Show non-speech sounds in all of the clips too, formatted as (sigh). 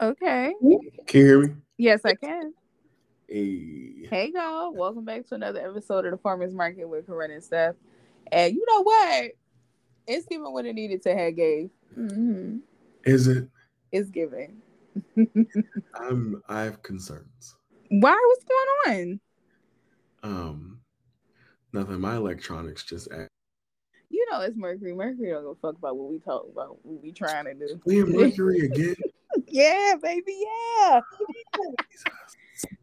Okay. Can you hear me? Yes, I can. Hey. Hey, y'all. Welcome back to another episode of the Farmers Market with Koren and Steph. And you know what? It's giving what it needed to have gave. Mm-hmm. Is it? It's giving. (laughs) I'm. I have concerns. Why? What's going on? Um, nothing. My electronics just. Act- You know it's Mercury. Mercury don't give a fuck about what we talk about, what we trying to do. we in Mercury again. Yeah, baby, yeah. (laughs)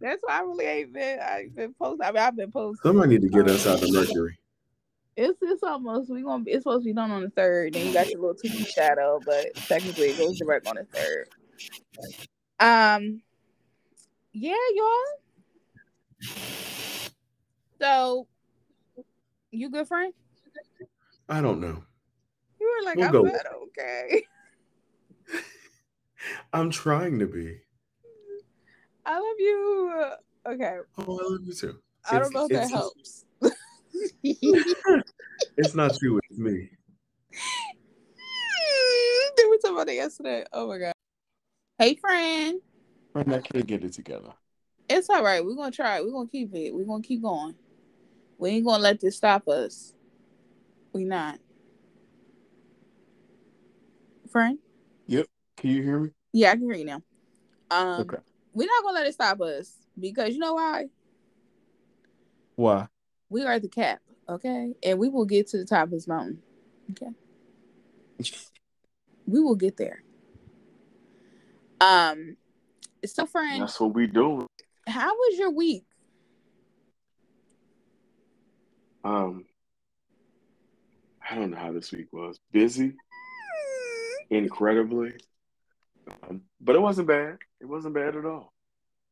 That's why I really ain't been. I ain't been posting. I mean, I've been posting. Somebody need to get us out of Mercury. It's it's almost we gonna be, it's supposed to be done on the third. Then you got your little two shadow, but technically it goes direct on the third. Um, yeah, y'all. So, you good friend? I don't know. You were like, We'll I'm go. good, okay. (laughs) I'm trying to be. I love you. Okay, Oh, I love you too. I don't know if that helps. (laughs) It's not you. It's me. Did we talk about it yesterday? Oh my god. Hey, friend. Friend, I can't get it together. It's all right. We're gonna try it. We're gonna keep it. We're gonna keep going. We ain't gonna let this stop us. We not. Friend? Yep. Can you hear me? Yeah, I can hear you now. Um Okay. we're not gonna let it stop us because you know why? Why? We are the cap, okay? And we will get to the top of this mountain. Okay. (laughs) We will get there. Um so friend, That's what we do. how was your week? Um, I don't know how this week was. Busy, (laughs) incredibly, um, but it wasn't bad. It wasn't bad at all.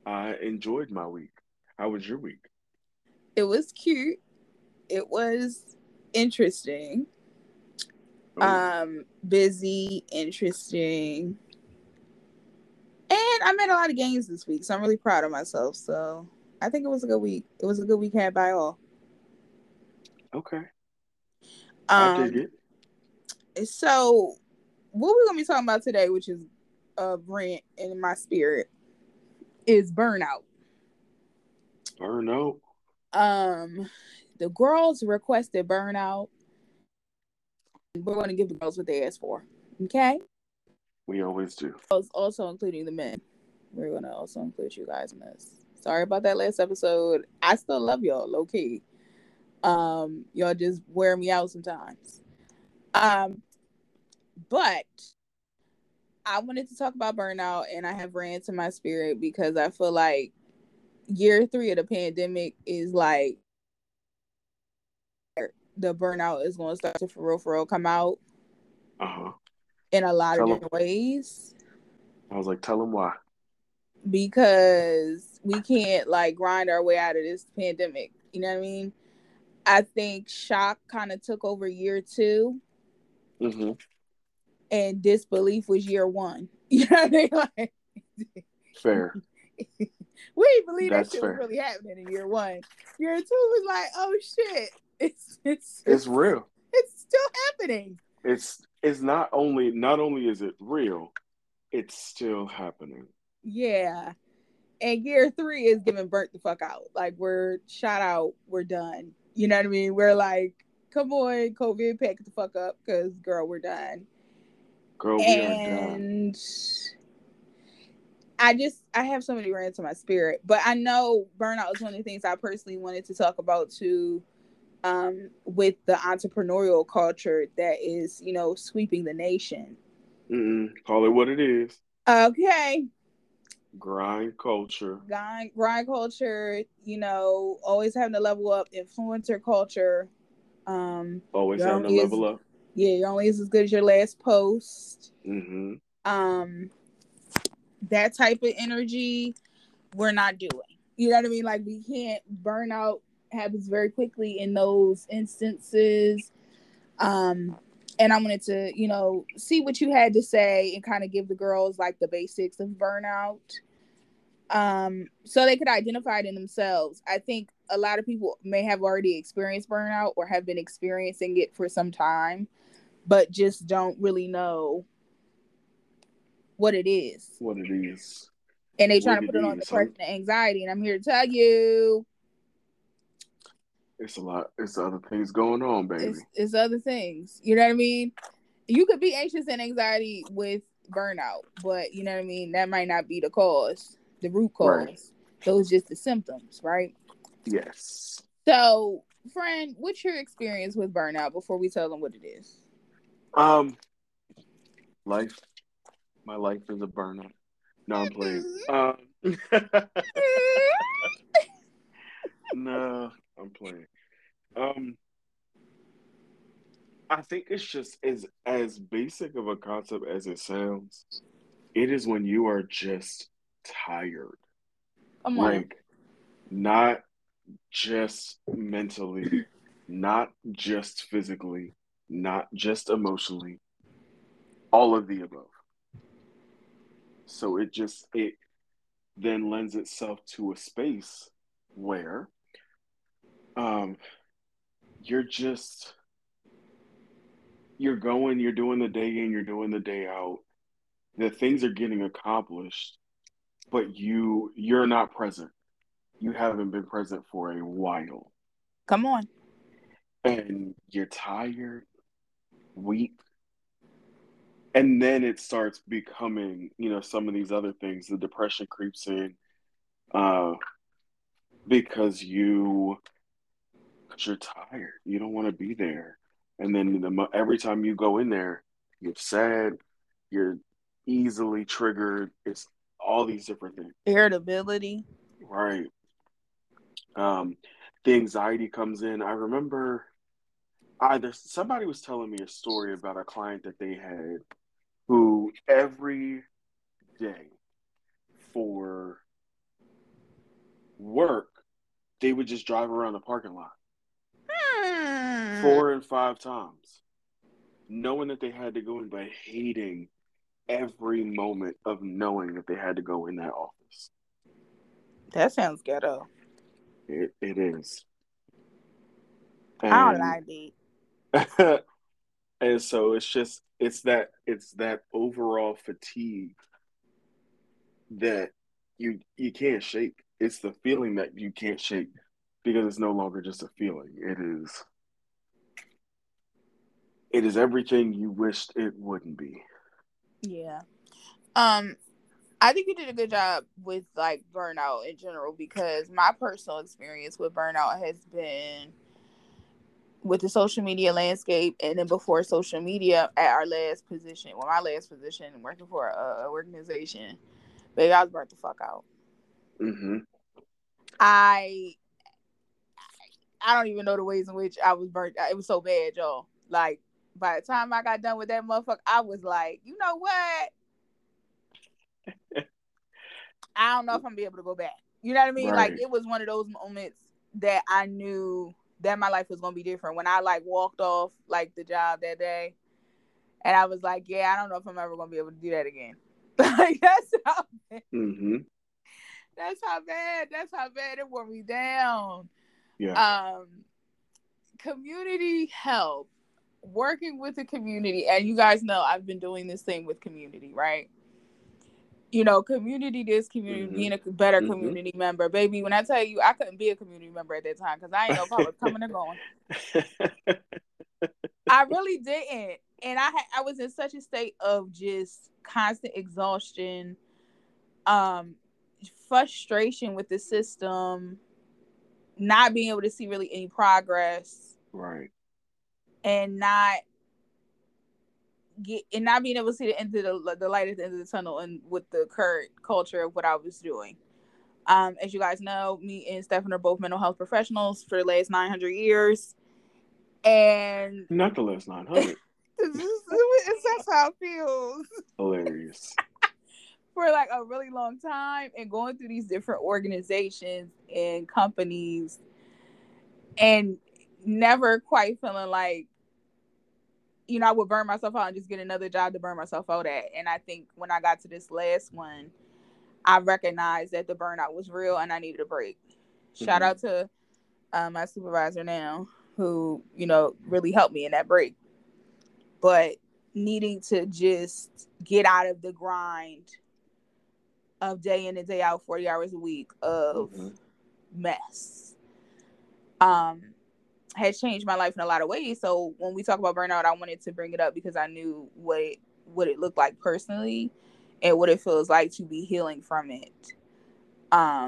I enjoyed my week. How was your week? It was cute. It was interesting. Oh, um busy interesting and i made a lot of games this week so i'm really proud of myself so i think it was a good week it was a good week had by all okay, I dig um it. so what we're gonna be talking about today which is uh rent in my spirit is burnout Burnout. um the girls requested burnout we're going to give the girls what they asked for okay We always do. also including the men. We're gonna also include you guys in this. Sorry about that last episode. I still love y'all, low key. Um, y'all just wear me out sometimes. Um, but I wanted to talk about burnout, and I have ran to my spirit because I feel like year three of the pandemic is like the burnout is going to start to for real, for real come out Uh huh. in a lot Tell of different ways. I was like, tell them why. because we can't like grind our way out of this pandemic. You know what I mean? I think shock kind of took over year two, hmm and disbelief was year one. (laughs) You know what I mean? Like, Fair. (laughs) we didn't believe That's that shit fair. was really happening in year one. Year two was like, oh shit, (laughs) it's it's It's real. it's still happening. It's it's not only not only is it real, it's still happening. Yeah. And year three is giving burnt the fuck out. Like we're shot out, we're done. You know what I mean? We're like, come on, COVID, pack the fuck up, because girl, we're done. Girl, and I just I have so many rants in my spirit, but I know burnout is one of the things I personally wanted to talk about too, um, with the entrepreneurial culture that is you know sweeping the nation. Mm-mm. Call it what it is. Okay, Grind culture. grind, grind culture, you know, always having to level up, influencer culture. Um, Always having to level up. Yeah, you're only as good as your last post. hmm um that type of energy we're not doing. You know what i mean? Like we can't burn out happens very quickly in those instances. Um and i wanted to you know see what you had to say and kind of give the girls like the basics of burnout. Um so they could identify it in themselves. I think a lot of people may have already experienced burnout or have been experiencing it for some time but just don't really know what it is. What it is. And they trying What to put it it on is, depression and anxiety. And I'm here to tell you It's a lot. It's other things going on, baby. it's, it's other things. You know what I mean? You could be anxious and anxiety with burnout, but you know what I mean? That might not be the cause, the root cause. Right. Those just the symptoms, right? Yes. So, friend, what's your experience with burnout before we tell them what it is? Um, life. My life is a burnout. No, I'm playing. (laughs) Um, (laughs) no, I'm playing. Um, I think it's just as as basic of a concept as it sounds. It is when you are just tired, on. like not just mentally, not just physically, not just emotionally, all of the above. So it just it then lends itself to a space where um you're just you're going, you're doing the day in, you're doing the day out. The things are getting accomplished, but you you're not present. You haven't been present for a while. Come on. And you're tired, weak. And then it starts becoming, you know, some of these other things. The depression creeps in uh, because you, because you're tired. You don't want to be there. And then the, every time you go in there, you're sad. You're easily triggered. It's all these different things. Irritability. Right. Um, the anxiety comes in. I remember either somebody was telling me a story about a client that they had who every day for work they would just drive around the parking lot Hmm. four and five times, knowing that they had to go in, but hating every moment of knowing that they had to go in that office. That sounds ghetto. It, it is. I don't like it. (laughs) and so it's just it's that it's that overall fatigue that you you can't shake. It's the feeling that you can't shake because it's no longer just a feeling. It is it is everything you wished it wouldn't be. Yeah. Um, I think you did a good job with like burnout in general because my personal experience with burnout has been with the social media landscape and then before social media at our last position, well, my last position working for a, a organization, baby, I was burnt the fuck out. Mm-hmm. I I don't even know the ways in which I was burnt. It was so bad, y'all. Like by the time I got done with that motherfucker, I was like, you know what? (laughs) I don't know if I'm gonna be able to go back. You know what I mean? Like it was one of those moments that I knew that my life was gonna be different. When I like walked off like the job that day, and I was like, yeah, I don't know if I'm ever gonna be able to do that again. (laughs) like that's how Mm-hmm. that's how bad that's how bad it wore me down. Yeah. um community help working with the community and you guys know i've been doing this thing with community right you know community this community Mhm. being a better Mhm. community member baby when i tell you i couldn't be a community member at that time because i didn't know if i was (laughs) coming or going i really didn't and i i was in such a state of just constant exhaustion um frustration with the system not being able to see really any progress right. and not get and not being able to see the end of the, the light at the end of the tunnel and with the current culture of what I was doing. Um, as you guys know, me and Stefan are both mental health professionals for the last 900 years. And (laughs) Not the last 900. that's (laughs) how it feels. Hilarious. (laughs) for like a really long time and going through these different organizations and companies and never quite feeling like you know I would burn myself out and just get another job to burn myself out at and I think when I got to this last one I recognized that the burnout was real and I needed a break shout Mhm. out to uh, my supervisor now who you know really helped me in that break but needing to just get out of the grind of day in and day out 40 hours a week of mm-hmm. mess um has changed my life in a lot of ways so when we talk about burnout i wanted to bring it up because i knew what it what it looked like personally and what it feels like to be healing from it um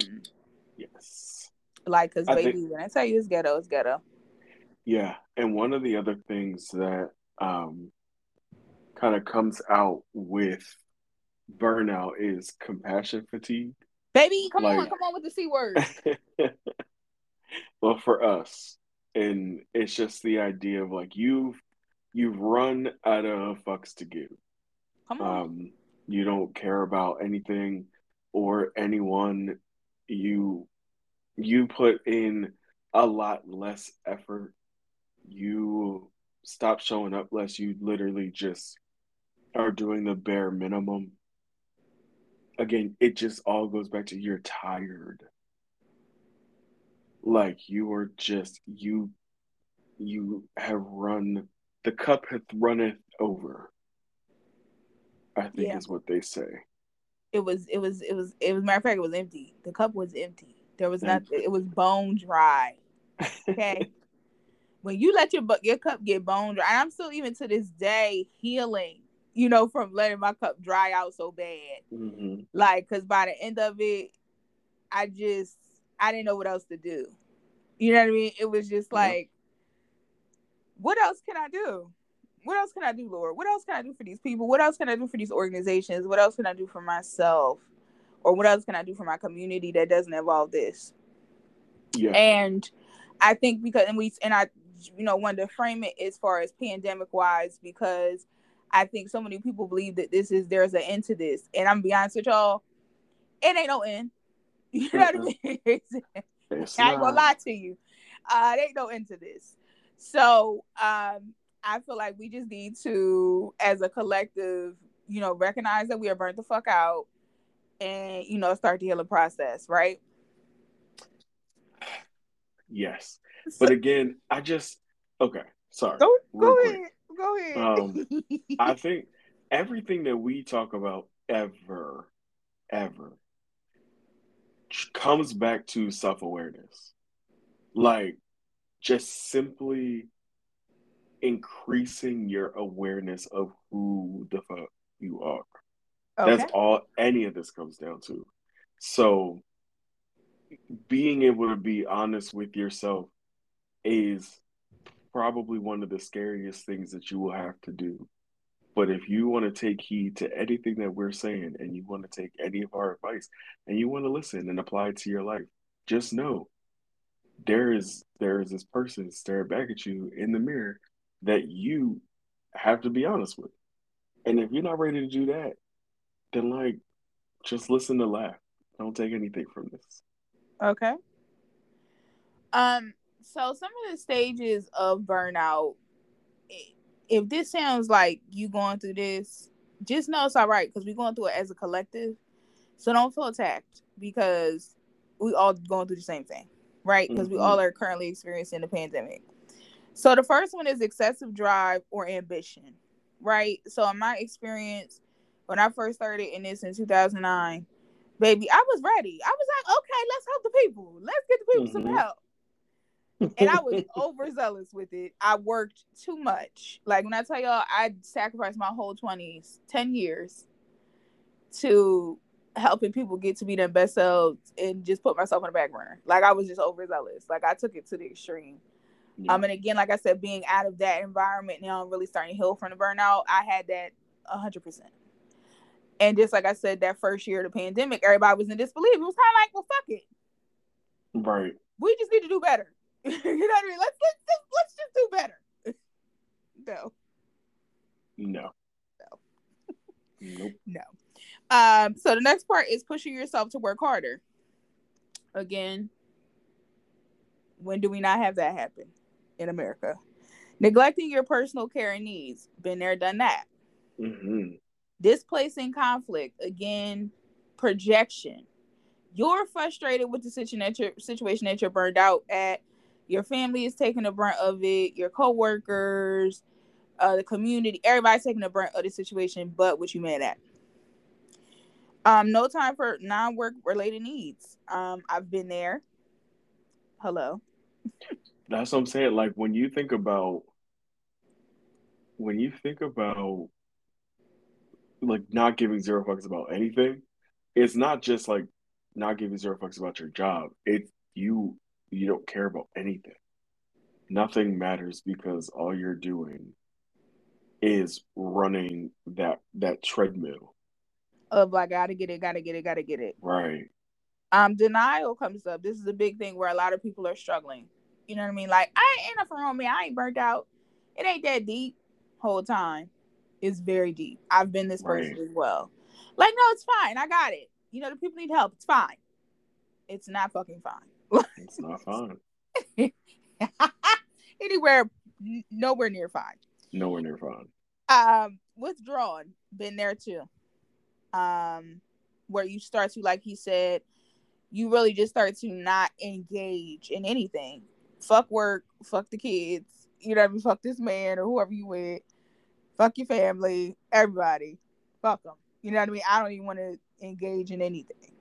yes like because baby think, when i tell you it's ghetto it's ghetto yeah and one of the other things that um kind of comes out with burnout is compassion fatigue. Baby, come like, on, come on with the C word. (laughs) well, for us, and it's just the idea of like you've you've run out of fucks to give. Come on. Um, you don't care about anything or anyone. You you put in a lot less effort. You stop showing up less. You literally just are doing the bare minimum again, it just all goes back to you're tired. Like you are just you you have run the cup hath runneth over. I think yeah. is what they say. It was it was it was it was matter of fact, it was empty. The cup was empty. There was nothing it was bone dry. (laughs) Okay. when you let your your cup get bone dry, I'm still even to this day healing you know, from letting my cup dry out so bad. Mm-hmm. Like, cause by the end of it, I just I didn't know what else to do. You know what I mean? It was just like, what else can I do? What else can I do, Lord? What else can I do for these people? What else can I do for these organizations? What else can I do for myself? Or what else can I do for my community that doesn't involve this? Yeah. And I think because and we and I you know wanted to frame it as far as pandemic wise because I think so many people believe that this is there's an end to this, and I'm be honest with y'all, it ain't no end. You (laughs) know what I mean? (laughs) I ain't gonna lie to you. Uh, it ain't no end to this. So um, I feel like we just need to, as a collective, you know, recognize that we are burnt the fuck out, and you know, start the healing process, right? Yes, but again, I just okay. Sorry. Go, go ahead. Go ahead. Um, I (laughs) think everything that we talk about ever, ever comes back to self awareness. Like just simply increasing your awareness of who the fuck you are. Okay. That's all any of this comes down to. So being able to be honest with yourself is probably one of the scariest things that you will have to do. But if you want to take heed to anything that we're saying and you want to take any of our advice and you want to listen and apply it to your life, just know there is there is this person staring back at you in the mirror that you have to be honest with. And if you're not ready to do that, then like just listen to laugh. Don't take anything from this. Okay. Um so some of the stages of burnout if this sounds like you going through this just know it's all right because we're going through it as a collective. So don't feel attacked because we all going through the same thing right? Because mm-hmm. we all are currently experiencing the pandemic. So the first one is excessive drive or ambition right? So in my experience when i first started in this in 2009 baby i was ready. I was like okay let's help the people. Let's get the people mm-hmm. some help and I was (laughs) overzealous with it. I worked too much. Like when I tell y'all, I sacrificed my whole twenties, ten years, to helping people get to be their best selves and just put myself on the back burner. Like I was just overzealous. Like I took it to the extreme. Yeah. Um, and again, like I said, being out of that environment now, I'm really starting to heal from the burnout. I had that hundred percent. And just like I said, that first year of the pandemic, everybody was in disbelief. It was kind of like, well, fuck it. Right. We just need to do better. (laughs) you know what I mean? Let's let's just, let's just do better. (laughs) no. No. No. Nope. (laughs) No. Um, so the next part is pushing yourself to work harder. Again, when do we not have that happen in America? Neglecting your personal care and needs. Been there, done that. Mm-hmm. Displacing conflict. Again, projection. You're frustrated with the situation that you're, situation that you're burned out at your family is taking the brunt of it, your coworkers, uh, the community, everybody's taking the brunt of the situation, but what you mad at. Um, no time for non-work related needs. Um, I've been there. Hello. That's what I'm saying. Like when you think about when you think about like not giving zero fucks about anything, it's not just like not giving zero fucks about your job. It's you you don't care about anything. Nothing matters because all you're doing is running that that treadmill. Of like, gotta get it, gotta get it, gotta get it. Right. Um, denial comes up. This is a big thing where a lot of people are struggling. You know what I mean? Like, I ain't nothing wrong with me. I ain't burnt out. It ain't that deep. Whole time, it's very deep. I've been this person Right. as well. Like, no, it's fine. I got it. You know, the people need help. It's fine. It's not fucking fine. It's not fine. (laughs) Anywhere, n- nowhere near fine. Nowhere near fine. um withdrawn been there too um where you start to like he said you really just start to not engage in anything fuck work fuck the kids you know what I mean? fuck this man or whoever you with fuck your family everybody fuck them you know what i mean i don't even want to engage in anything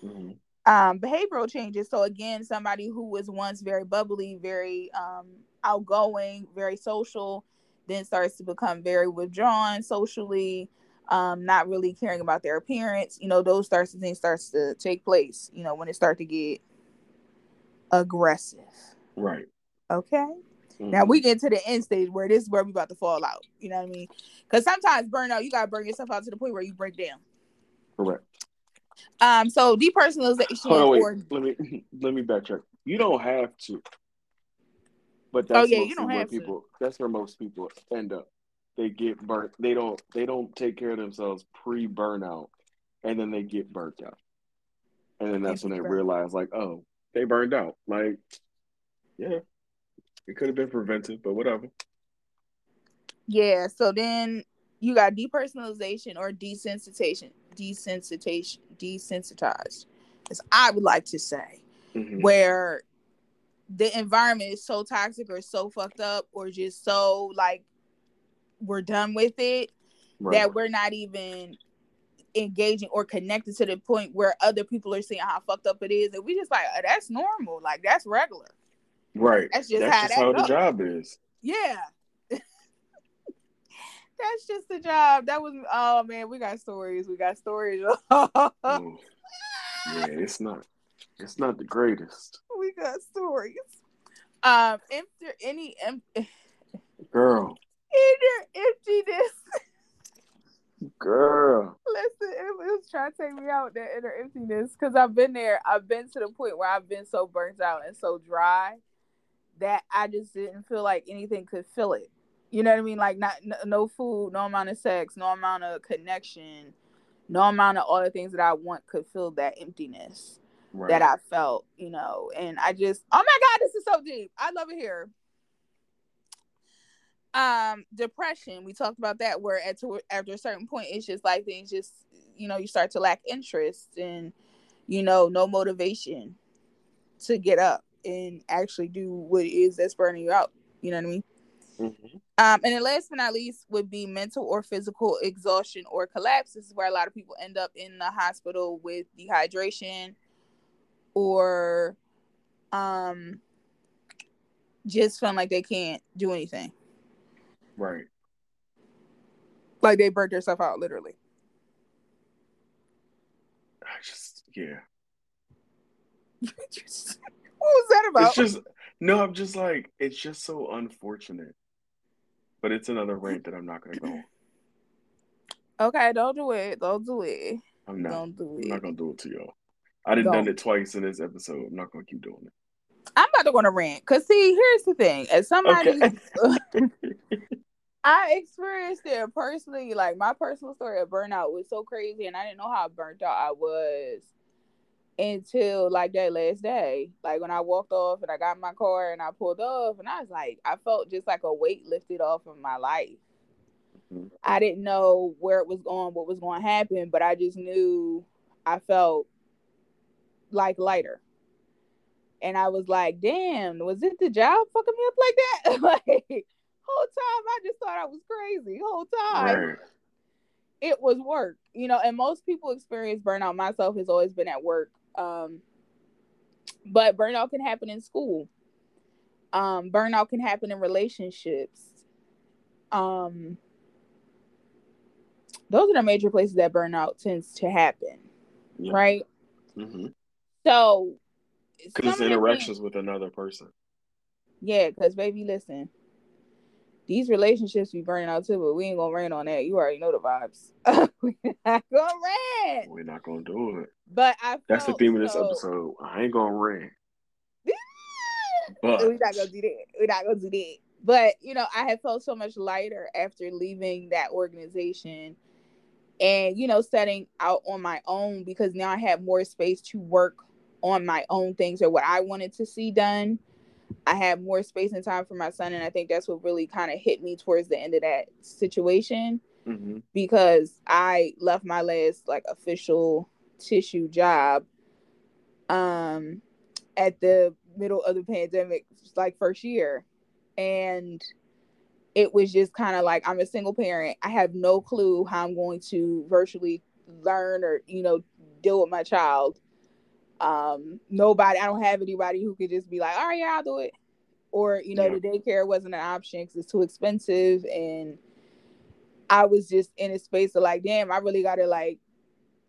hmm um behavioral changes so again somebody who was once very bubbly very um outgoing very social then starts to become very withdrawn socially um not really caring about their appearance you know those starts to things starts to take place you know when it start to get aggressive Right. okay now Mhm. we get to the end stage where this is where we about to fall out you know what i mean because sometimes burnout you gotta burn yourself out to the point where you break down correct. Um so depersonalization wait. or Let me (laughs) let me backtrack. You don't have to. But that's Oh, that's yeah, you don't where have to. people that's where most people end up. They get burnt. They don't they don't take care of themselves pre burnout and then they get burnt out. And then that's when they realize like, oh, they burned out. Like, yeah. It could have been prevented, but whatever. Yeah, so then you got depersonalization or desensitization, desensitization, desensitized, as I would like to say, Mhm. where the environment is so toxic or so fucked up or just so like we're done with it Right. that we're not even engaging or connected to the point where other people are seeing how fucked up it is, and we just like "Oh, that's normal, like that's regular. right. That's just That's how just that how the job is. Yeah. That's just the job. That was oh man, we got stories. We got stories. Oh. (laughs) Yeah, it's not it's not the greatest. we got stories. Um, if there any em- Girl. inner emptiness, Girl. listen, it was trying to take me out that inner emptiness because I've been there. I've been to the point where I've been so burnt out and so dry that I just didn't feel like anything could fill it. You know what I mean? Like not no, food, no amount of sex, no amount of connection, no amount of all the things that I want could fill that emptiness Right. that I felt, you know. And I just, oh my God, this is so deep. I love it here. Um, depression. We talked about that. Where at to, after a certain point, it's just like things just, you know, you start to lack interest and, you know, no motivation to get up and actually do what it is that's burning you out. You know what I mean? Mhm. Um, and then last but not least would be mental or physical exhaustion or collapse. This is where a lot of people end up in the hospital with dehydration or um just feeling like they can't do anything. Right. Like they burnt themselves out literally. I just yeah. (laughs) what was that about? It's just no, I'm just like it's just so unfortunate. But it's another rant that I'm not gonna go okay, don't do it. Don't do it. I'm not. Don't do I'm not gonna do it to y'all. I done Don't. done it twice in this episode. I'm not gonna keep doing it. I'm about to go on a rant. Cause see, here's the thing. As somebody Okay. (laughs) I experienced it personally. Like my personal story of burnout was so crazy, and I didn't know how burnt out I was until like that last day. Like when I walked off and I got in my car and I pulled off, and I was like, I felt just like a weight lifted off of my life. Mhm. I didn't know where it was going, what was going to happen, but I just knew I felt like lighter. And I was like, damn, was it the job fucking me up like that? (laughs) like, whole time I just thought I was crazy. Whole time right. it was work, you know. And most people experience burnout. Myself has always been at work, um, but burnout can happen in school. Um, burnout can happen in relationships. Um, those are the major places that burnout tends to happen, yeah. right? Mm-hmm. So, because it's interactions things, with another person. Yeah, because baby, listen, these relationships be burning out too, but we ain't gonna rain on that. You already know the vibes. (laughs) We're not gonna rain. We're not gonna do it. But I that's the theme so... of this episode. I ain't gonna rain. (laughs) but we're not gonna do that. We're not gonna do that. But you know, I have felt so much lighter after leaving that organization and you know, setting out on my own because now I have more space to work on my own things or what I wanted to see done I had more space and time for my son, and I think that's what really kind of hit me towards the end of that situation mm-hmm. because I left my last like official tissue job um at the middle of the pandemic, like first year, and it was just kind of like I'm a single parent. I have no clue how I'm going to virtually learn or you know deal with my child um nobody i don't have anybody who could just be like all right yeah i'll do it or you know yeah. the daycare wasn't an option because it's too expensive and i was just in a space of like damn i really gotta like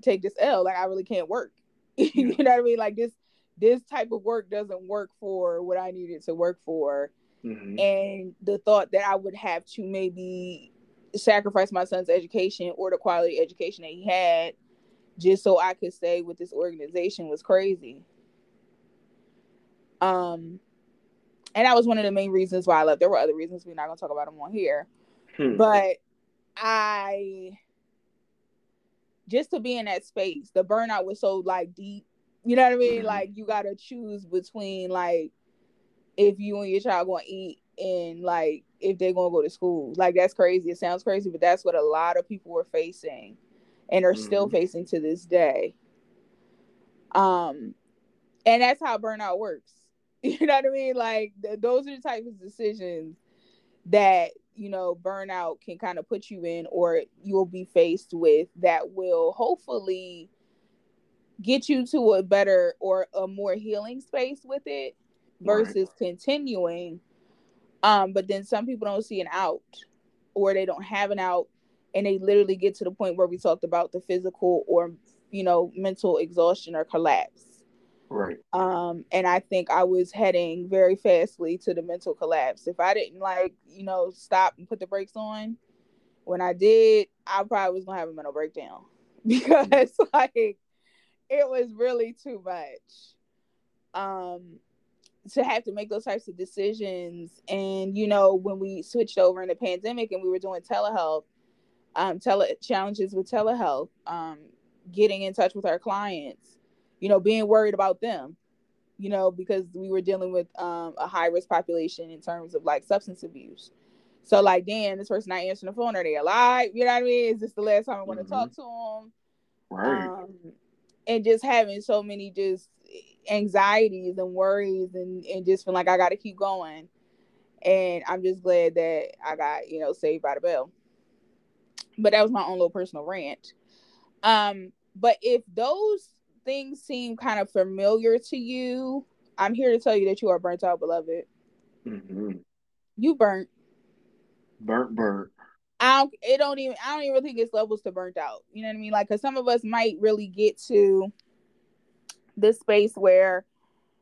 take this l like i really can't work (laughs) yeah. you know what i mean like this this type of work doesn't work for what i needed to work for mm-hmm. and the thought that i would have to maybe sacrifice my son's education or the quality education that he had just so I could stay with this organization was crazy. Um, and that was one of the main reasons why I left. There were other reasons we're not gonna talk about them on here, hmm. but I just to be in that space, the burnout was so like deep. You know what I mean? Mm-hmm. Like you gotta choose between like if you and your child gonna eat and like if they're gonna go to school. Like that's crazy. It sounds crazy, but that's what a lot of people were facing and are mm-hmm. still facing to this day. Um, and that's how burnout works. (laughs) You know what I mean? Like th- those are the types of decisions that you know burnout can kind of put you in, or you'll be faced with that will hopefully get you to a better or a more healing space with it versus right. continuing. Um, but then some people don't see an out or they don't have an out and they literally get to the point where we talked about the physical or you know mental exhaustion or collapse. Right. Um and i think i was heading very fastly to the mental collapse. If i didn't like you know stop and put the brakes on when i did i probably was gonna have a mental breakdown. (laughs) Because like it was really too much. Um to have to make those types of decisions. And you know when we switched over in the pandemic and we were doing telehealth um, tele challenges with telehealth, um, getting in touch with our clients, you know, being worried about them, you know, because we were dealing with um, a high risk population in terms of like substance abuse. So like, damn, this person not answering the phone. Are they alive? You know what I mean? Is this the last time I want to mm-hmm. talk to them? Right. Um, and just having so many just anxieties and worries and, and just feeling like I got to keep going. And I'm just glad that I got, you know, saved by the bell but that was my own little personal rant. Um, but if those things seem kind of familiar to you, I'm here to tell you that you are burnt out, beloved. Mm-hmm. You burnt. Burnt, burnt. I don't. It don't even. I don't even think it's levels to burnt out. You know what I mean? Like, cause some of us might really get to this space where,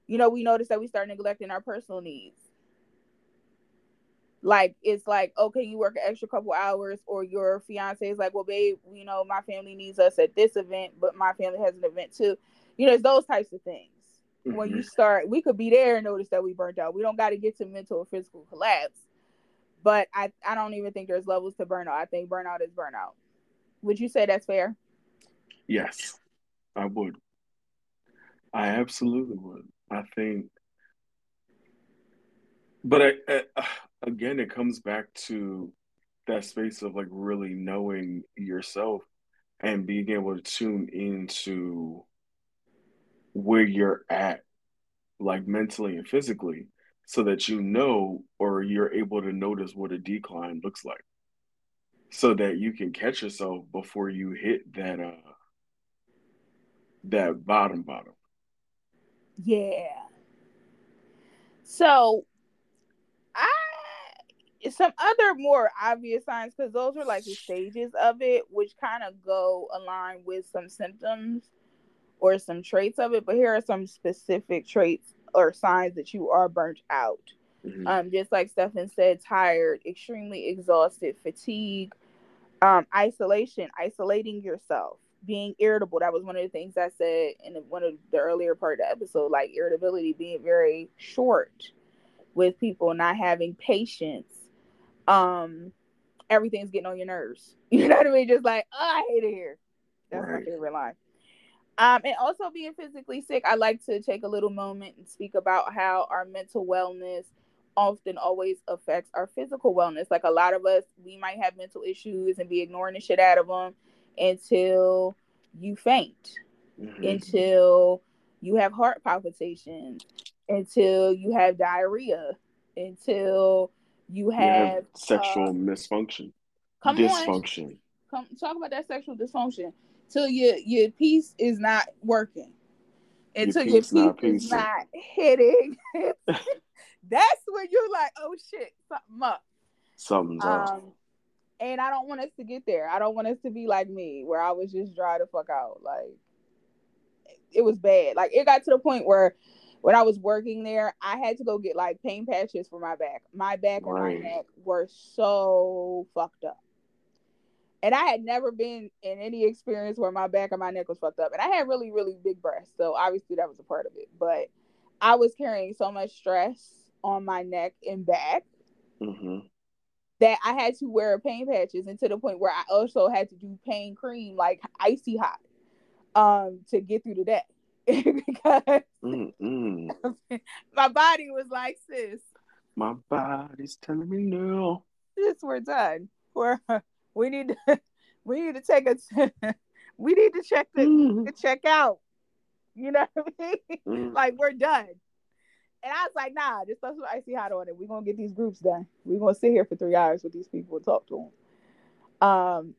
you know, we notice that we start neglecting our personal needs like it's like okay you work an extra couple hours or your fiance is like well babe you know my family needs us at this event but my family has an event too. You know it's those types of things. Mm-hmm. when you mm-hmm. start we could be there and notice that we burnt out. We don't got to get to mental or physical collapse but i i don't even think there's levels to burnout. I think burnout is burnout. Would you say that's fair? Yes i would. I absolutely would. I think but I, I, again, it comes back to that space of like really knowing yourself and being able to tune into where you're at, like mentally and physically. so that you know or you're able to notice what a decline looks like so that you can catch yourself before you hit that uh that bottom bottom Yeah. So some other more obvious signs because those were like the stages of it, which kind of go align with some symptoms or some traits of it. But here are some specific traits or signs that you are burnt out. Mhm. Um, just like Stefan said, tired, extremely exhausted, fatigue, um, isolation, isolating yourself, being irritable. That was one of the things I said in one of the earlier part of the episode, like irritability, being very short with people, not having patience. Um, everything's getting on your nerves. (laughs) You know what I mean? Just like, oh, I hate it here. That's Right. my favorite line. Um, and also being physically sick, I like to take a little moment and speak about how our mental wellness often always affects our physical wellness. Like a lot of us, we might have mental issues and be ignoring the shit out of them until you faint, Mhm. until you have heart palpitations, until you have diarrhea, until you have, have sexual uh, misfunction come on, dysfunction. Come talk about that sexual dysfunction. Till your your piece is not working. Until your piece not piece is not hitting. (laughs) (laughs) That's when you're like oh shit something up. Something's um and i don't want us to get there. I don't want us to be like me where i was just dry the fuck out. Like it was bad. Like it got to the point where when i was working there i had to go get like pain patches for my back my back and my neck were so fucked up and I had never been in any experience where my back and my neck was fucked up. And I had really, really big breasts. So obviously that was a part of it. But I was carrying so much stress on my neck and back hmm that I had to wear pain patches and to the point where I also had to do pain cream like icy hot um to get through the day. (laughs) because Mm-mm. (laughs) my body was like, sis, my body's telling me no sis, we're done. We're (laughs) we need to we need to take a we need to check the Mm. to check out. You know what I mean? Mm. like we're done. And I was like, nah, just throw some icy hot on it. We're gonna get these groups done. We're gonna sit here for three hours with these people and talk to them. Um,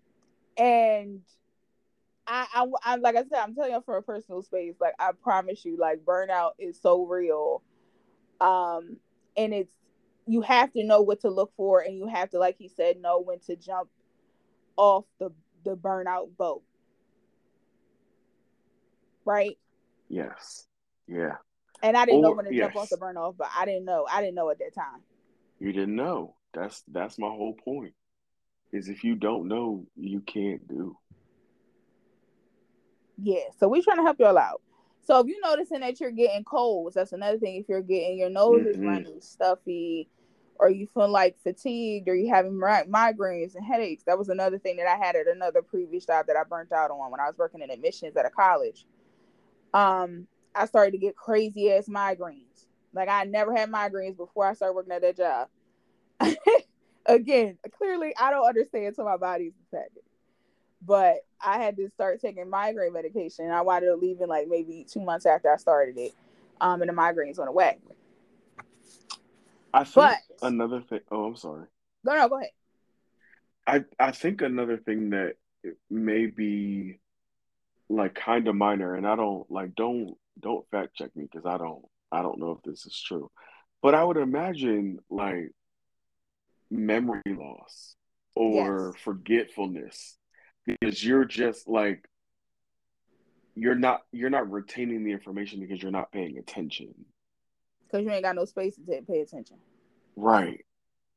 and I, I, I'm like I said, I'm telling you from a personal space. Like I promise you, like burnout is so real. Um, and it's you have to know what to look for, and you have to, like he said, know when to jump off the the burnout boat. Right? yes yeah And I didn't know when to jump yes. off the burn off, but I didn't know. I didn't know at that time. you didn't know that's that's my whole point is if you don't know you can't do Yeah. So we're trying to help y'all out. So if you're noticing that you're getting colds, that's another thing. If you're getting your nose is Mhm. running stuffy, or you feel like fatigued, or you having mi- migraines and headaches, that was another thing that I had at another previous job that I burnt out on when I was working in admissions at a college. Um, I started to get crazy ass migraines. Like I never had migraines before I started working at that job. (laughs) Again, clearly I don't understand until my body's affected. But I had to start taking migraine medication. And I wound up leaving like maybe two months after I started it. Um, and the migraines went away. I think But- another thing oh I'm sorry Go no, go ahead. I I think another thing that may be like kind of minor, and I don't like don't don't fact check me because I don't I don't know if this is true, but I would imagine like memory loss or Yes. forgetfulness because you're just like you're not you're not retaining the information because you're not paying attention. Because you ain't got no space to pay attention. Right.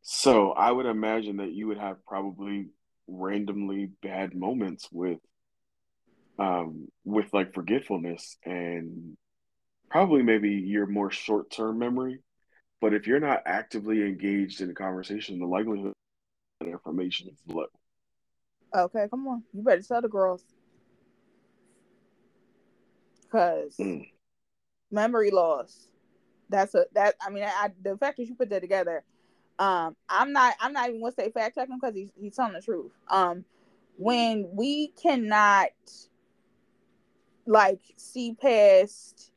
So I would imagine that you would have probably randomly bad moments with um with like forgetfulness and probably maybe your more short-term memory. But if you're not actively engaged in a conversation, the likelihood that information is low. Okay, come on. You better tell the girls. Cause Mm. memory loss. That's a that I mean I, the fact that you put that together, um, I'm not I'm not even gonna say fact checking because he's he's telling the truth. Um when we cannot like see past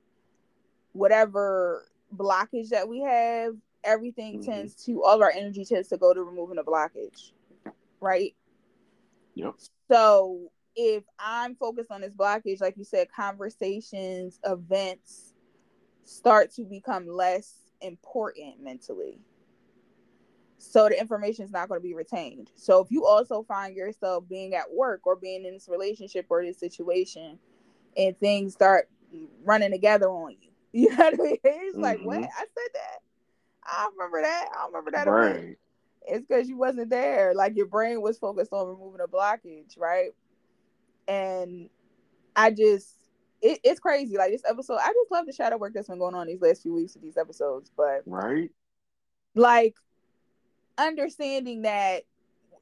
whatever blockage that we have, everything Mhm. tends to all of our energy tends to go to removing the blockage, right? Yep. So if I'm focused on this blockage, like you said, conversations, events start to become less important mentally. So the information is not going to be retained. So if you also find yourself being at work or being in this relationship or this situation and things start running together on you, (laughs) you know what I mean? It's like, mm-hmm. what? I said that. I remember that. I remember that. event Right. It's because you wasn't there. Like your brain was focused on removing a blockage, right? And I just, it, it's crazy. Like this episode, I just love the shadow work that's been going on these last few weeks with these episodes. But Right. like understanding that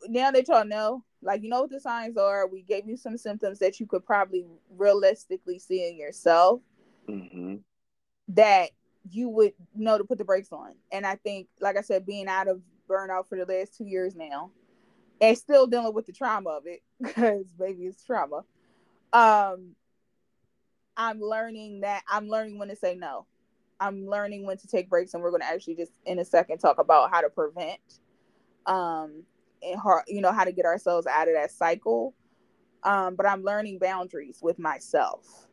now that y'all know, like you know what the signs are, we gave you some symptoms that you could probably realistically see in yourself Mm-hmm. that you would know to put the brakes on. And I think, like I said, being out of burnout for the last two years now, and still dealing with the trauma of it, (laughs) because baby, it's trauma. Um, I'm learning that I'm learning when to say no. I'm learning when to take breaks, and we're going to actually just in a second talk about how to prevent, um, and how you know how to get ourselves out of that cycle. Um, but I'm learning boundaries with myself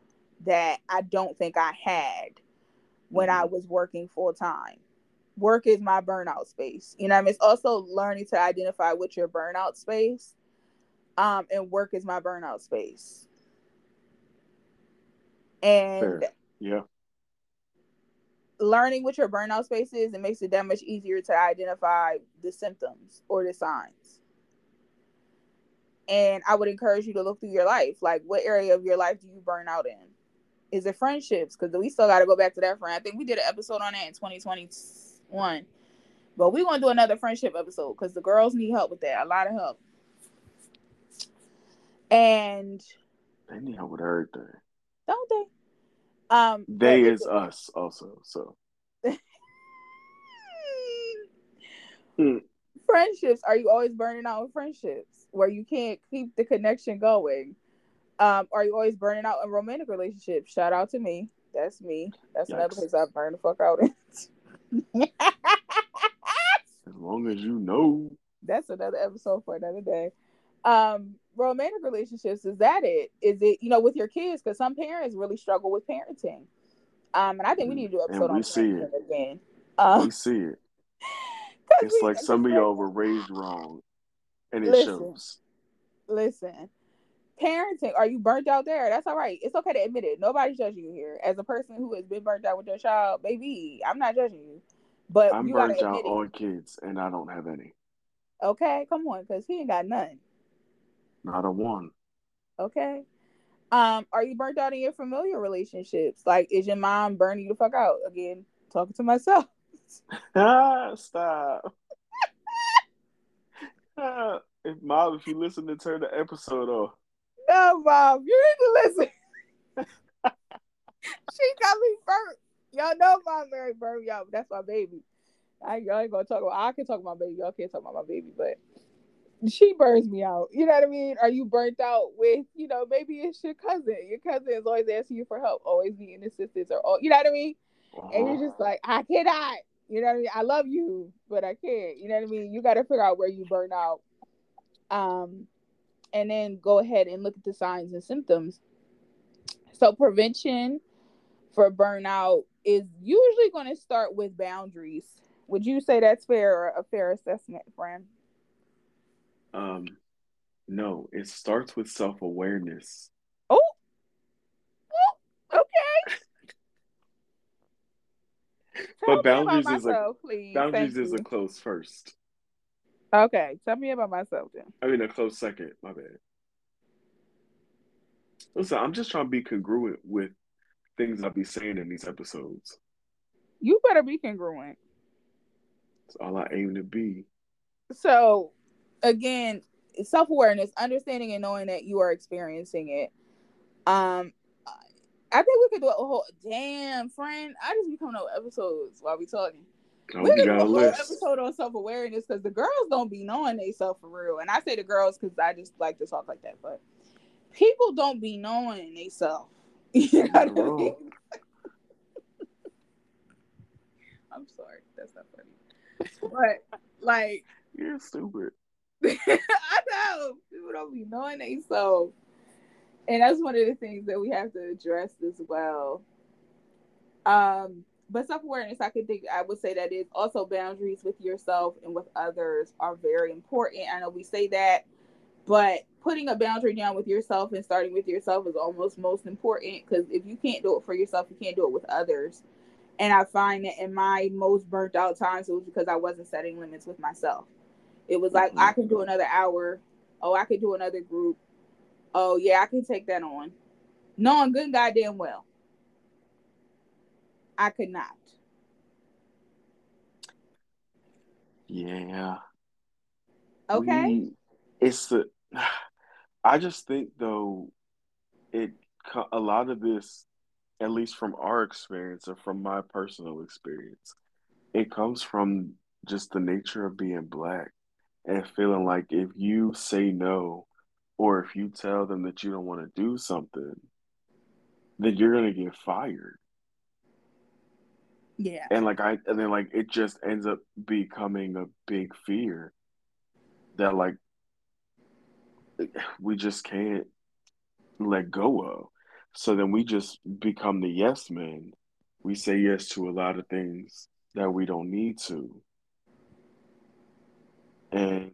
that I don't think I had when I was working full time. Work is my burnout space. You know, what I mean, it's also learning to identify what's your burnout space, um, and work is my burnout space. And Fair. Yeah. learning what your burnout space is, it makes it that much easier to identify the symptoms or the signs. And I would encourage you to look through your life. Like, what area of your life do you burn out in? Is it friendships? Because we still got to go back to that friend. I think we did an episode on that in 2021. But we're to do another friendship episode because the girls need help with that. A lot of help. And They need help with everything. don't they? Um, They is us also. So (laughs) friendships are you always burning out with friendships where you can't keep the connection going um are you always burning out in romantic relationships shout out to me that's me that's another Yikes. place i burn the fuck out in (laughs) (laughs) as long as you know. that's another episode for another day um romantic relationships is that it is it you know with your kids because some parents really struggle with parenting um and i think we need to do an And episode we on see parenting it. again um We see it. (laughs) It's like some of y'all were raised wrong. And it Listen. shows. listen parenting. Are you burnt out there? That's all right. It's okay to admit it. Nobody's judging you here. As a person who has been burnt out with their child baby i'm not judging you. But I'm you burnt out on kids and I don't have any. okay come on because he ain't got none. Not a one. okay. Um are you burnt out in your familiar relationships? Like is your mom burning you the fuck out? Again talking to myself. Ah, (laughs) (laughs) stop. Ah, (laughs) if mom, if you listen to turn the episode off. No mom you need to listen (laughs) she got me burnt y'all know mom Mary burnt y'all but that's my baby I, y'all ain't gonna talk about I can talk about my baby y'all can't talk about my baby but she burns me out. You know what I mean? Are you burnt out with, you know, maybe it's your cousin. Your cousin is always asking you for help, always needing assistance, or all, you know what I mean? And you're just like, I cannot. You know what I mean? I love you, but I can't. You know what I mean? You got to figure out where you burn out, um, and then go ahead and look at the signs and symptoms. So prevention for burnout is usually going to start with boundaries. Would you say that's fair or a fair assessment, friend? Um, no, it starts with self awareness. Oh, okay. But boundaries about is a- please. Boundaries Thank is you. a close first. Okay, tell me about myself then. I mean, a close second. My bad. Listen, I'm just trying to be congruent with things I'll be saying in these episodes. You better be congruent. It's all I aim to be. So, again, self awareness, understanding and knowing that you are experiencing it. Um, I think we could do a whole damn friend. I just be coming up with episodes while we talking. We we could do got a a whole episode on self awareness because the girls don't be knowing they self for real, and I say the girls because I just like to talk like that, but people don't be knowing they self. (laughs) You know what I mean? (laughs) I'm sorry. That's not funny. But like You're stupid. (laughs) I know people don't be knowing they self, and that's one of the things that we have to address as well. Um, but self awareness, I could think I would say that is also boundaries with yourself and with others are very important. I know we say that, but putting a boundary down with yourself and starting with yourself is almost most important because if you can't do it for yourself, you can't do it with others. And I find that in my most burnt out times, it was because I wasn't setting limits with myself. It was like, mm-hmm. I can do another hour. Oh, I could do another group. Oh, yeah, I can take that on. Knowing good goddamn well. I could not. Yeah. Okay. We, it's the (sighs) I just think though it a lot of this at least from our experience or from my personal experience it comes from just the nature of being black and feeling like if you say no or if you tell them that you don't want to do something then you're going to get fired yeah and like i and then like it just ends up becoming a big fear that like we just can't let go of. So then we just become the yes men. We say yes to a lot of things that we don't need to. And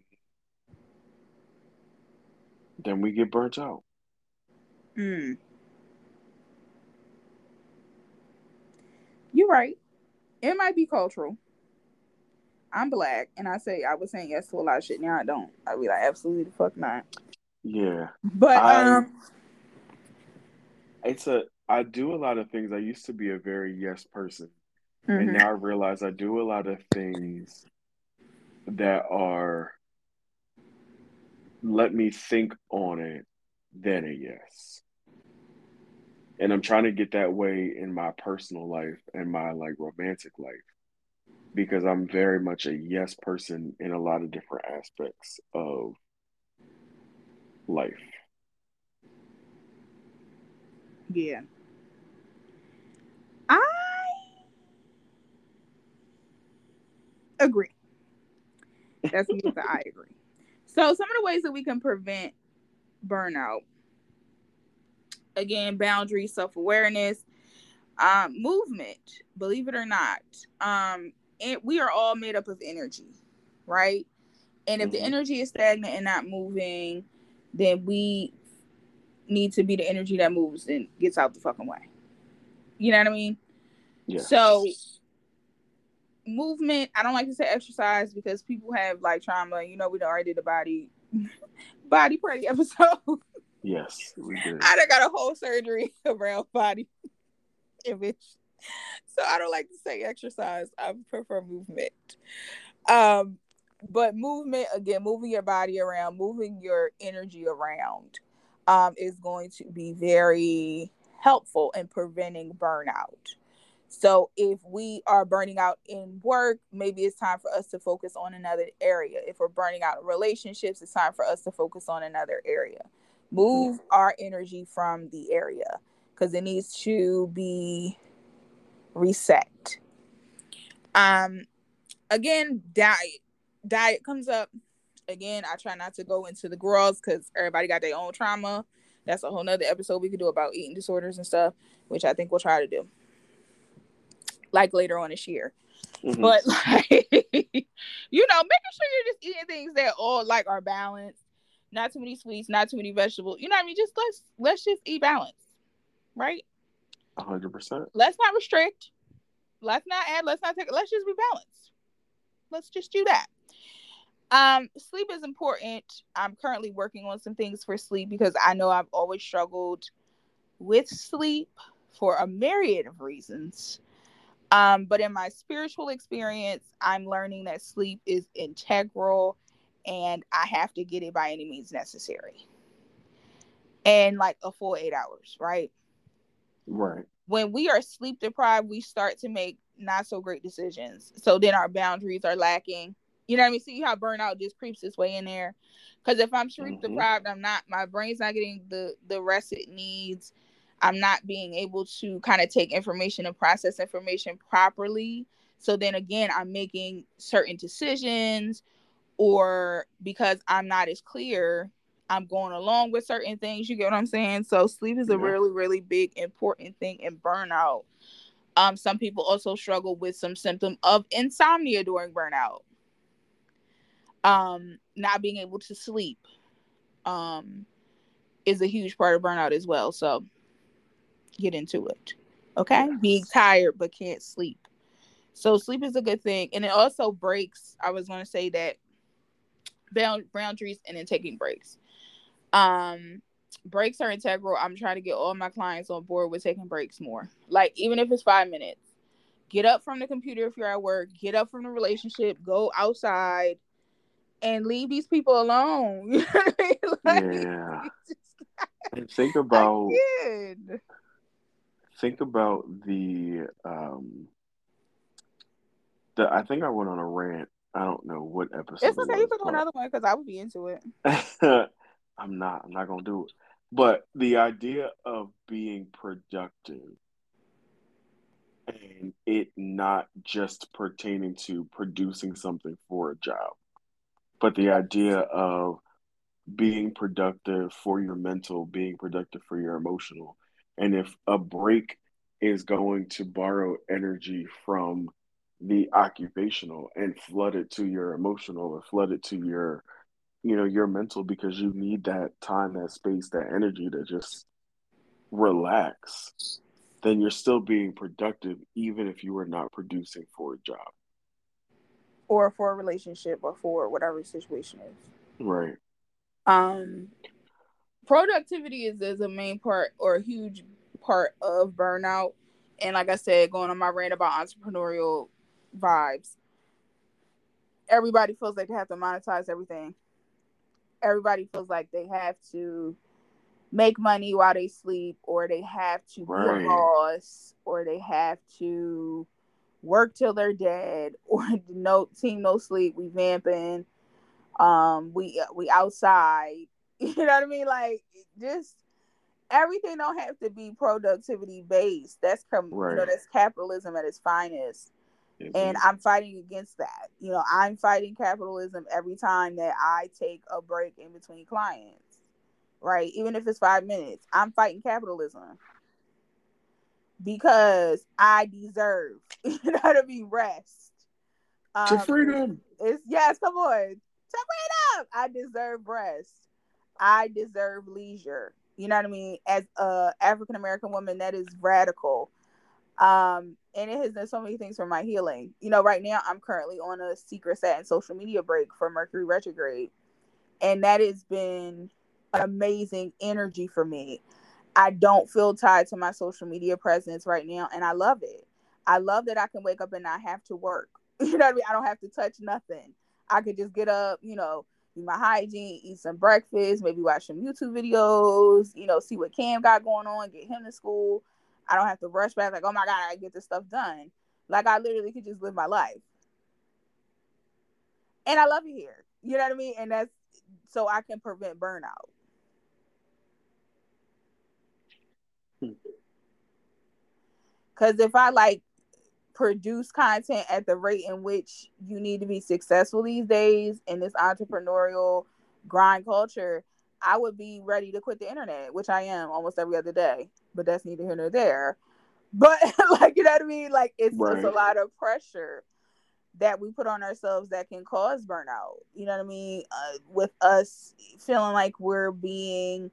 then we get burnt out. Mm. You're right. It might be cultural. I'm black, and I say I was saying yes to a lot of shit. Now I don't. I'd be like, absolutely the fuck not. Yeah. But I, um it's a I do a lot of things. I used to be a very yes person. Mm-hmm. And now I realize I do a lot of things that are let me think on it Then a yes. And I'm trying to get that way in my personal life and my like romantic life because I'm very much a yes person in a lot of different aspects of life. Yeah. I agree. That's me I agree. So some of the ways that we can prevent burnout. Again, boundaries, self-awareness, um, movement, believe it or not. Um, and we are all made up of energy, right? And if mm-hmm. the energy is stagnant and not moving, then we need to be the energy that moves and gets out the fucking way. You know what I mean? Yeah. So movement, I don't like to say exercise because people have like trauma. You know, we already did the body (laughs) body party episode. (laughs) Yes, we did. I done got a whole surgery (laughs) around body (laughs) image. So I don't like to say exercise. I prefer movement. Um, but movement again, moving your body around, moving your energy around, um, is going to be very helpful in preventing burnout. So if we are burning out in work, maybe it's time for us to focus on another area. If we're burning out in relationships, it's time for us to focus on another area. Move mm-hmm. our energy from the area because it needs to be reset. Um again, diet diet comes up again i try not to go into the girls because everybody got their own trauma that's a whole nother episode we could do about eating disorders and stuff which i think we'll try to do like later on this year mm-hmm. but (laughs) like you know making sure you're just eating things that all like are balanced not too many sweets not too many vegetables. You know what i mean? Just let's let's just eat balance right? 100% let's not restrict. Let's not add let's not take let's just be balanced let's just do that. Um, sleep is important. I'm currently working on some things for sleep because I know I've always struggled with sleep for a myriad of reasons. Um, but in my spiritual experience, I'm learning that sleep is integral and I have to get it by any means necessary. And like a full eight hours, right? Right. When we are sleep deprived, we start to make not so great decisions. So then our boundaries are lacking you know what I mean? See how burnout just creeps its way in there. Because if I'm sleep mm-hmm. deprived, I'm not. My brain's not getting the the rest it needs. I'm not being able to kind of take information and process information properly. So then again, I'm making certain decisions, or because I'm not as clear, I'm going along with certain things. You get what I'm saying? So sleep is a Yeah. really, really big, important thing in burnout. Um, some people also struggle with some symptom of insomnia during burnout. Um, not being able to sleep um is a huge part of burnout as well. So get into it. Okay. Being tired but can't sleep. So sleep is a good thing. And it also breaks. I was gonna say that boundaries and then taking breaks. Um breaks are integral. I'm trying to get all my clients on board with taking breaks more. Like even if it's five minutes. Get up from the computer if you're at work, get up from the relationship, go outside and leave these people alone. (laughs) You know what I mean? Like, Yeah. (laughs) And think about (laughs) Again. think about the um the I think I went on a rant. I don't know what episode. It's it okay. You can do another one because I would be into it. (laughs) I'm not. I'm not gonna do it. But the idea of being productive and it not just pertaining to producing something for a job, but the idea of being productive for your mental, being productive for your emotional. And if a break is going to borrow energy from the occupational and flood it to your emotional or flood it to your you know your mental because you need that time that space that energy to just relax then you're still being productive even if you are not producing for a job Or for a relationship or for whatever situation is. right Um productivity is, is a main part or a huge part of burnout. And like I said, going on my rant about entrepreneurial vibes. Everybody feels like they have to monetize everything. Everybody feels like they have to make money while they sleep, or they have to be a boss, or they have to work till they're dead, (laughs) or no team no sleep, we vamping, um, we we outside. (laughs) You know what I mean? Like just everything don't have to be productivity based. That's com- you know that's capitalism at its finest and Mhm. I'm fighting against that. You know, I'm fighting capitalism every time that I take a break in between clients, right? Even if it's five minutes, I'm fighting capitalism because I deserve, (laughs) you know, to be rest. to Um, freedom It's yes, come on, to freedom. I deserve rest. I deserve leisure. You know what I mean? As a African American woman, that is radical um and it has done so many things for my healing. You know right now i'm currently on a secret Saturn social media break for mercury retrograde. And that has been amazing energy for me. I don't feel tied to my social media presence right now and i love it. I love that i can wake up and not have to work. (laughs) You know what i mean? I don't have to touch nothing. I could just get up you know do my hygiene eat some breakfast maybe watch some youtube videos you know see what cam got going on get him to school I don't have to rush back like, oh my god, I get this stuff done. Like I literally could just live my life. And I love it here. You know what I mean? And that's so I can prevent burnout. Cause if I like produce content at the rate in which you need to be successful these days in this entrepreneurial grind culture, I would be ready to quit the internet, which I am almost every other day. But that's neither here nor there. But (laughs) like you know what I mean? Like it's just a lot of pressure that we put on ourselves that can cause burnout. You know what I mean? Uh, with us feeling like we're being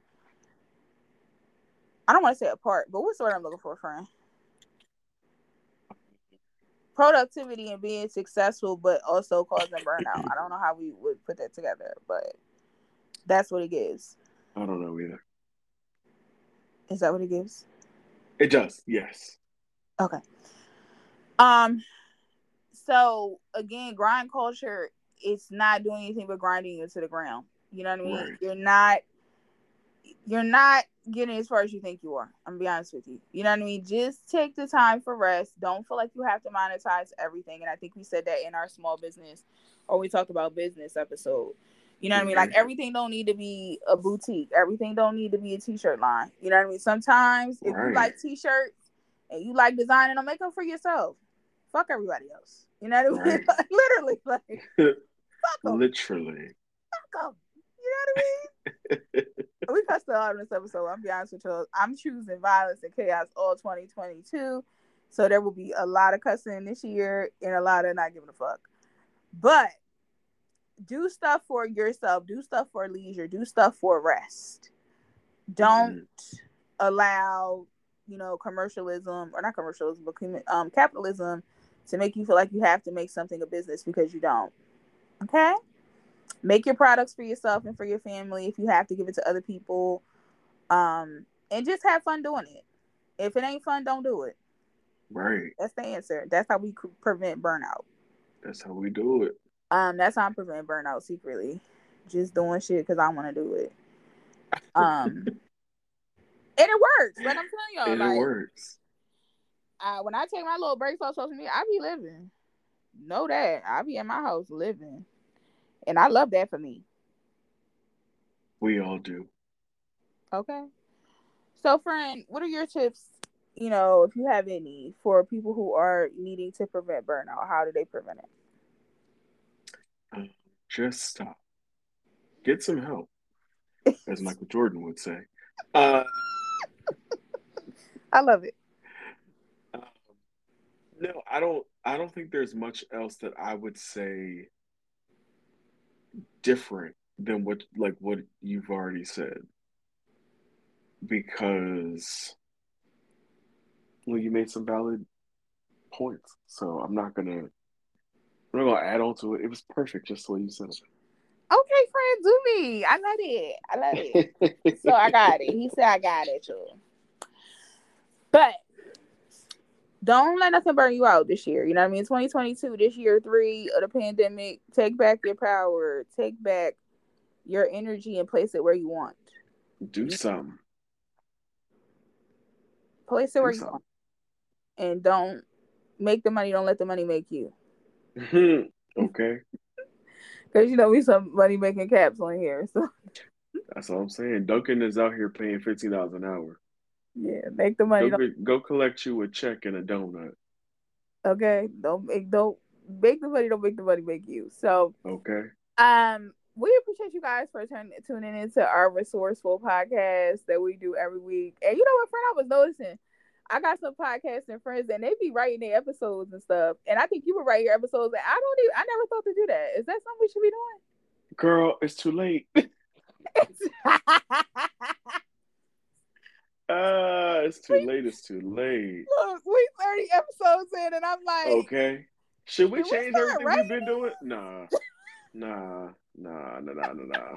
I don't want to say apart, but what's the word I'm looking for, friend? Productivity and being successful, but also causing burnout. I don't know how we would put that together, but that's what it gives. i don't know either Is that what it gives? it does yes Okay. Um so again, grind culture it's not doing anything but grinding you to the ground. You know what I mean? Right. You're not you're not getting as far as you think you are. I'm gonna be honest with you. You know what I mean? Just take the time for rest. Don't feel like you have to monetize everything. And I think we said that in our small business or we talked about business episode. You know what I mean? Like Mhm. everything don't need to be a boutique. Everything don't need to be a t-shirt line. You know what I mean? Sometimes if you like t-shirts and you like designing them, make them for yourself. fuck everybody else. You know what I mean? (laughs) Right. Literally, like (laughs) fuck them. Literally. Fuck 'em. You know what I mean? (laughs) we cussed a lot in this episode. I'm be honest with you. I'm choosing violence and chaos all 2022. So there will be a lot of cussing this year and a lot of not giving a fuck. But do stuff for yourself. Do stuff for leisure. Do stuff for rest. Don't allow, you know, commercialism or not commercialism, but um, capitalism to make you feel like you have to make something a business because you don't. Okay? Make your products for yourself and for your family if you have to give it to other people. Um, and just have fun doing it. If it ain't fun, don't do it. Right. That's the answer. That's how we prevent burnout. That's how we do it. Um, that's how I prevent burnout secretly. Just doing shit because I want to do it. (laughs) Um, and it works. Like I'm telling y'all, like it works. I, when I take my little breaks off social media, I be living. Know that I be in my house living, and I love that for me. We all do. Okay. So, friend, what are your tips? You know, if you have any, for people who are needing to prevent burnout, how do they prevent it? Uh, just stop. Get some help, as (laughs) Michael Jordan would say. Uh, I love it. um, no, I don't. I don't think there's much else that I would say different than what like what you've already said. Because well, you made some valid points, so I'm not gonna. I'm not gonna add on to it. It was perfect, just the way you said it. Okay, friend, do me. I love it. I love it. so I got it. He said I got it too. But don't let nothing burn you out this year. You know what I mean? 2022, this year three of the pandemic. Take back your power. Take back your energy and place it where you want. Do something. Place it Do where you want. And don't make the money. Don't let the money make you. (laughs) okay, Because you know we some money making caps on here. So that's all I'm saying. Dunkin' is out here paying fifteen dollars an hour. yeah, make the money. Go, go collect you a check and a donut. okay. Don't make don't make the money. Don't make the money make you. So Okay. Um, we appreciate you guys for turning tuning into our resourceful podcast that we do every week. And you know what, friend, I was noticing. I got some podcasting friends and they be writing their episodes and stuff. And I think you would write your episodes. And I don't even I never thought to do that. Is that something we should be doing? Girl, it's too late. (laughs) (laughs) Ah, it's too late. It's too late. Look, we 30 episodes in and I'm like, Okay. Should we Can we change everything writing we've been doing? Nah. Nah. Nah, nah, nah, nah, nah.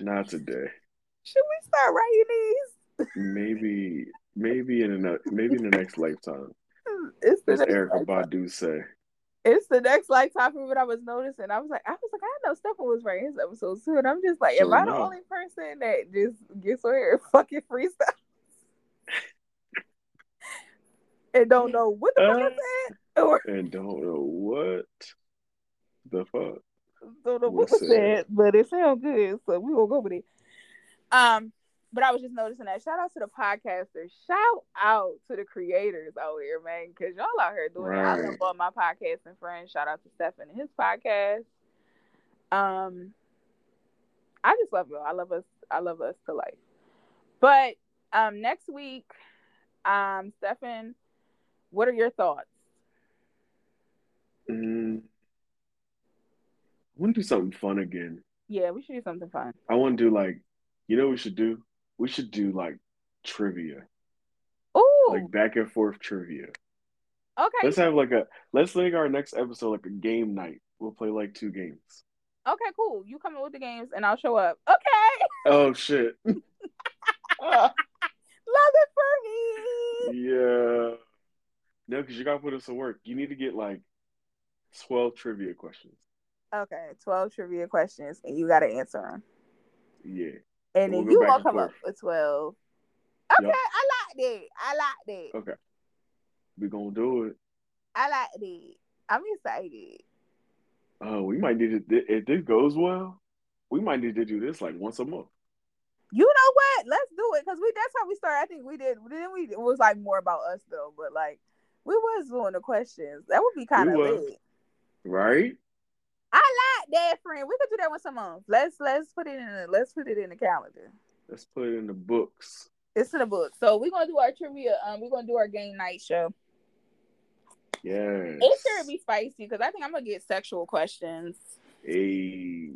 Not today. (laughs) should we start writing these? Maybe, maybe in a maybe in the next lifetime. It's the As Erykah lifetime. Badu say. It's the next lifetime for what I was noticing. I was like, I was like, I know Stefan was writing his episodes too, and I'm just like, am I the only person that just gets on here and (laughs) fucking freestyle and don't know what the fuck I Uh, said or And don't know what the fuck. don't know what was said, but it sounds good, so we gonna go with it. Um, but I was just noticing that. Shout out to the podcasters. Shout out to the creators out here, man, because y'all out here doing it. I love Right. all my podcasting friends. Shout out to Stefan and his podcast. Um, I just love y'all. I love us. I love us to life. But um, next week, um, Stefan, what are your thoughts? Mm. I want to do something fun again. Yeah, we should do something fun. I want to do like, you know, what we should do. We should do like trivia, Ooh, like back and forth trivia. okay, Let's have like a let's make our next episode like a game night. We'll play like two games. okay, cool. You coming with the games, and I'll show up. Okay. Oh shit. (laughs) (laughs) Love it for me. yeah. No, because you gotta put in some work. You need to get like twelve trivia questions. Okay, 12 trivia questions and you got to answer them. Yeah. And We'll then you gonna come up forth. with 12. Okay, Yup. I like that. I like that. Okay. We gonna do it. I like that. I'm excited. Oh, we might need to if this goes well, we might need to do this like once a month. You know what? Let's do it because we that's how we started. I think we did. Then we it was like more about us though, but like We was doing the questions. That would be kind of lit. Right? I like that, friend. We could do that with some month. Let's let's put it in the let's put it in the calendar. Let's put it in the books. It's in the book. So we're gonna do our trivia. Um, we're gonna do our game night show. Yes. It should be spicy because I think I'm gonna get sexual questions. Hey.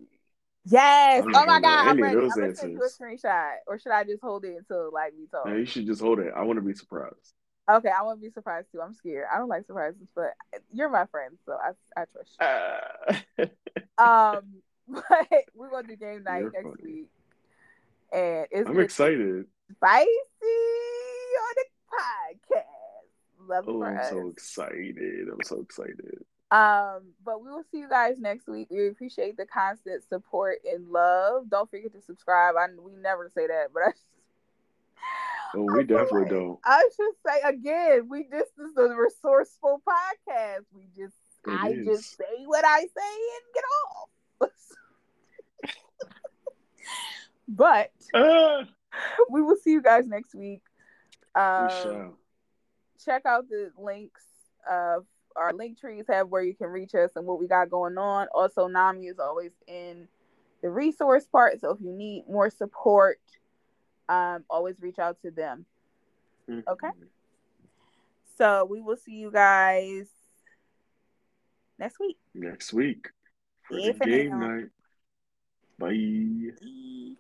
Yes. Oh my god. I'm ready. I'm gonna you a screenshot, or should I just hold it until like we talk? No, you should just hold it. I want to be surprised. Okay, I to be surprised too. I'm scared. I don't like surprises, but you're my friend, so I I trust you. Uh, Um, (laughs) but we're gonna do game night You're next funny. week, and it's I'm excited. spicy on the podcast. Love Oh, I'm us. so excited. I'm so excited. Um, but we will see you guys next week. We appreciate the constant support and love. Don't forget to subscribe. I we never say that, but I Oh, I we (laughs) definitely don't. I should say again, we just this is a resourceful podcast. We just It I is. just say what I say and get off. (laughs) but Ah, (laughs) we will see you guys next week. Um, check out the links of our link trees have where you can reach us and what we got going on. Also, NAMI is always in the resource part. So if you need more support, um, always reach out to them. okay. So we will see you guys next week. Next week for Yeah, the for game now. night. Bye.